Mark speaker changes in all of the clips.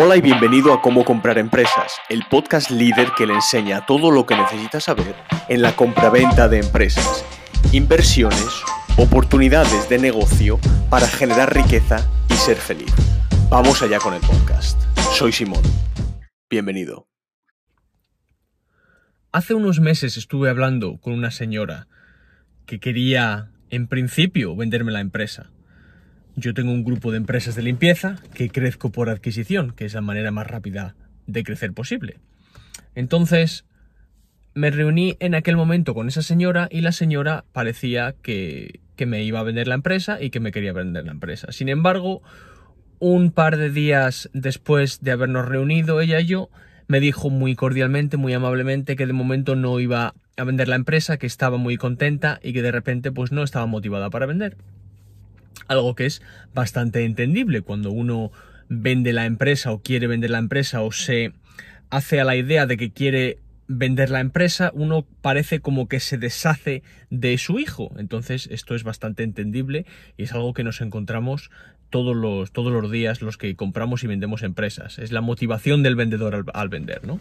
Speaker 1: Hola y bienvenido a Cómo comprar empresas, el podcast líder que le enseña todo lo que necesita saber en la compraventa de empresas, inversiones, oportunidades de negocio para generar riqueza y ser feliz. Vamos allá con el podcast. Soy Simón. Bienvenido.
Speaker 2: Hace unos meses estuve hablando con una señora que quería, en principio, venderme la empresa. Yo tengo un grupo de empresas de limpieza que crezco por adquisición, que es la manera más rápida de crecer posible. Entonces, me reuní en aquel momento con esa señora y la señora parecía que, me iba a vender la empresa y que me quería vender la empresa. Sin embargo, un par de días después de habernos reunido ella y yo, me dijo muy cordialmente, muy amablemente que de momento no iba a vender la empresa, que estaba muy contenta y que de repente pues no estaba motivada para vender. Algo que es bastante entendible cuando uno vende la empresa o quiere vender la empresa o se hace a la idea de que quiere vender la empresa, uno parece como que se deshace de su hijo. Entonces, esto es bastante entendible y es algo que nos encontramos todos los, todos los días los que compramos y vendemos empresas. Es la motivación del vendedor al, vender, ¿no?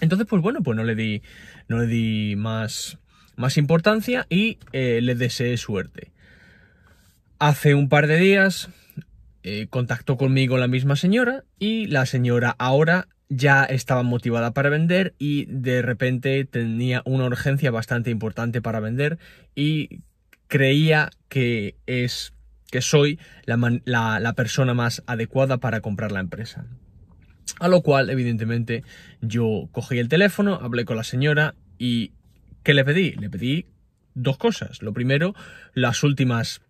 Speaker 2: Entonces, pues bueno, pues no le di, no le di más, más importancia y eh, le deseé suerte. Hace un par de días eh, contactó conmigo la misma señora y la señora ahora ya estaba motivada para vender y de repente tenía una urgencia bastante importante para vender y creía que es que soy la, la persona más adecuada para comprar la empresa. A lo cual, evidentemente, yo cogí el teléfono, hablé con la señora y ¿qué le pedí? Le pedí dos cosas. Lo primero, las últimas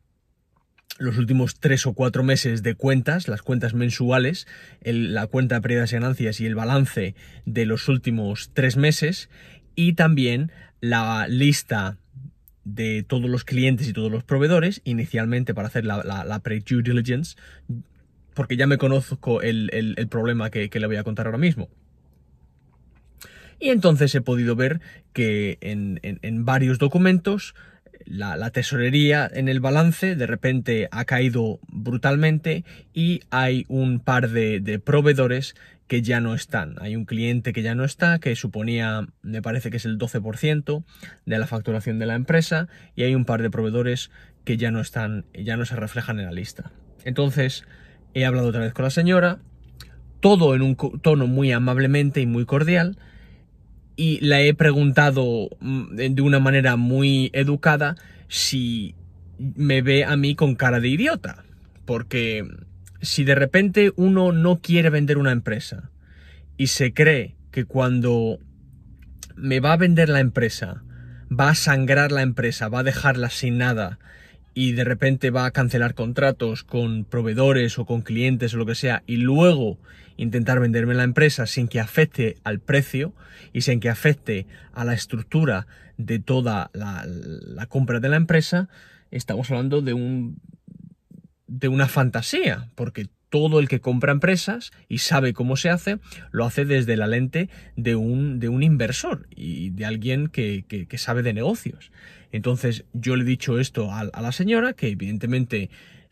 Speaker 2: los últimos tres o cuatro meses de cuentas, las cuentas mensuales, la cuenta de pérdidas y ganancias y el balance de los últimos tres meses y también la lista de todos los clientes y todos los proveedores, inicialmente para hacer la, pre-due diligence, porque ya me conozco el, problema que, le voy a contar ahora mismo. Y entonces he podido ver que en varios documentos la, tesorería en el balance de repente ha caído brutalmente y hay un par de, proveedores que ya no están. Hay un cliente que ya no está, que suponía, me parece que es el 12% de la facturación de la empresa, y hay un par de proveedores que ya no están, ya no se reflejan en la lista. Entonces, he hablado otra vez con la señora, todo en un tono muy amablemente y muy cordial, y le he preguntado mm, de una manera muy educada si me ve a mí con cara de idiota. Porque si de repente uno no quiere vender una empresa y se cree que cuando me va a vender la empresa, va a sangrar la empresa, va a dejarla sin nada y de repente va a cancelar contratos con proveedores o con clientes o lo que sea y luego intentar venderme la empresa sin que afecte al precio y sin que afecte a la estructura de toda la, compra de la empresa, estamos hablando de un de una fantasía, porque todo el que compra empresas y sabe cómo se hace, lo hace desde la lente de un, de un inversor y de alguien que, sabe de negocios. Entonces yo le he dicho esto a, la señora, que evidentemente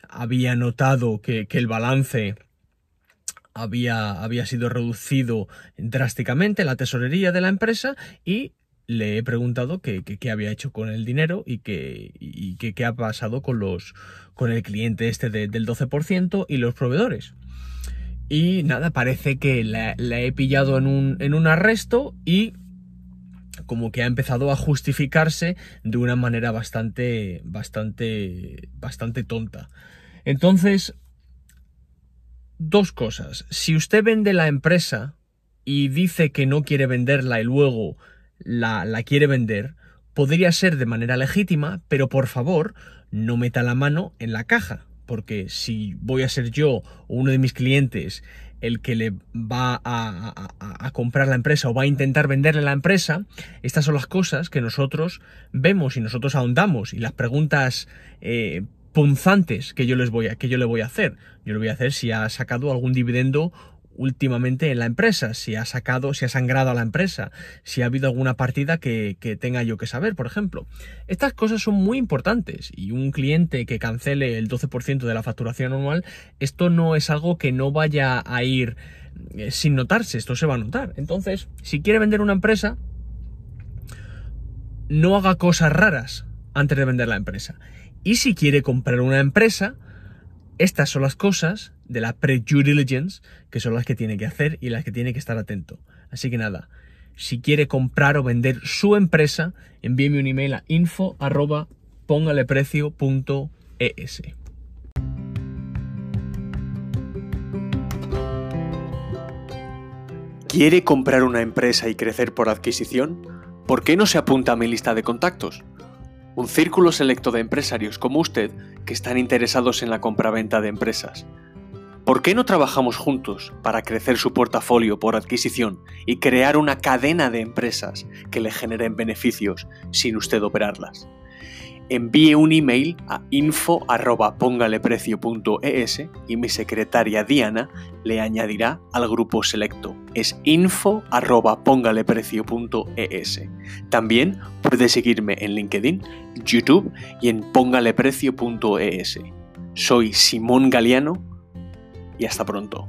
Speaker 2: había notado que, el balance había, había sido reducido drásticamente, la tesorería de la empresa, y le he preguntado qué, había hecho con el dinero y qué, ha pasado con el cliente este del 12% y los proveedores. Y nada, parece que la, he pillado en un, en un arresto y como que ha empezado a justificarse de una manera bastante, bastante, bastante tonta. Entonces, dos cosas. Si usted vende la empresa y dice que no quiere venderla y luego la, la quiere vender, podría ser de manera legítima, pero por favor, no meta la mano en la caja, porque si voy a ser yo o uno de mis clientes el que le va a, comprar la empresa o va a intentar venderle la empresa, estas son las cosas que nosotros vemos y nosotros ahondamos y las preguntas eh, punzantes que yo les voy a, que yo le voy a hacer. Yo le voy a hacer si ha sacado algún dividendo últimamente en la empresa, si ha sacado, si ha sangrado a la empresa, si ha habido alguna partida que, tenga yo que saber, por ejemplo. Estas cosas son muy importantes y un cliente que cancele el 12% de la facturación anual, esto no es algo que no vaya a ir eh, sin notarse, esto se va a notar. Entonces, si quiere vender una empresa, no haga cosas raras antes de vender la empresa. Y si quiere comprar una empresa, estas son las cosas de la pre-due diligence que son las que tiene que hacer y las que tiene que estar atento. Así que nada, si quiere comprar o vender su empresa, envíeme un email a info arroba
Speaker 1: ¿Quiere comprar una empresa y crecer por adquisición? ¿Por qué no se apunta a mi lista de contactos? Un círculo selecto de empresarios como usted que están interesados en la compraventa de empresas. ¿Por qué no trabajamos juntos para crecer su portafolio por adquisición y crear una cadena de empresas que le generen beneficios sin usted operarlas? envíe un email a info.pongaleprecio.es y mi secretaria Diana le añadirá al grupo selecto. Es info.pongaleprecio.es. También puede seguirme en LinkedIn, YouTube y en pongaleprecio.es. Soy Simón Galeano y hasta pronto.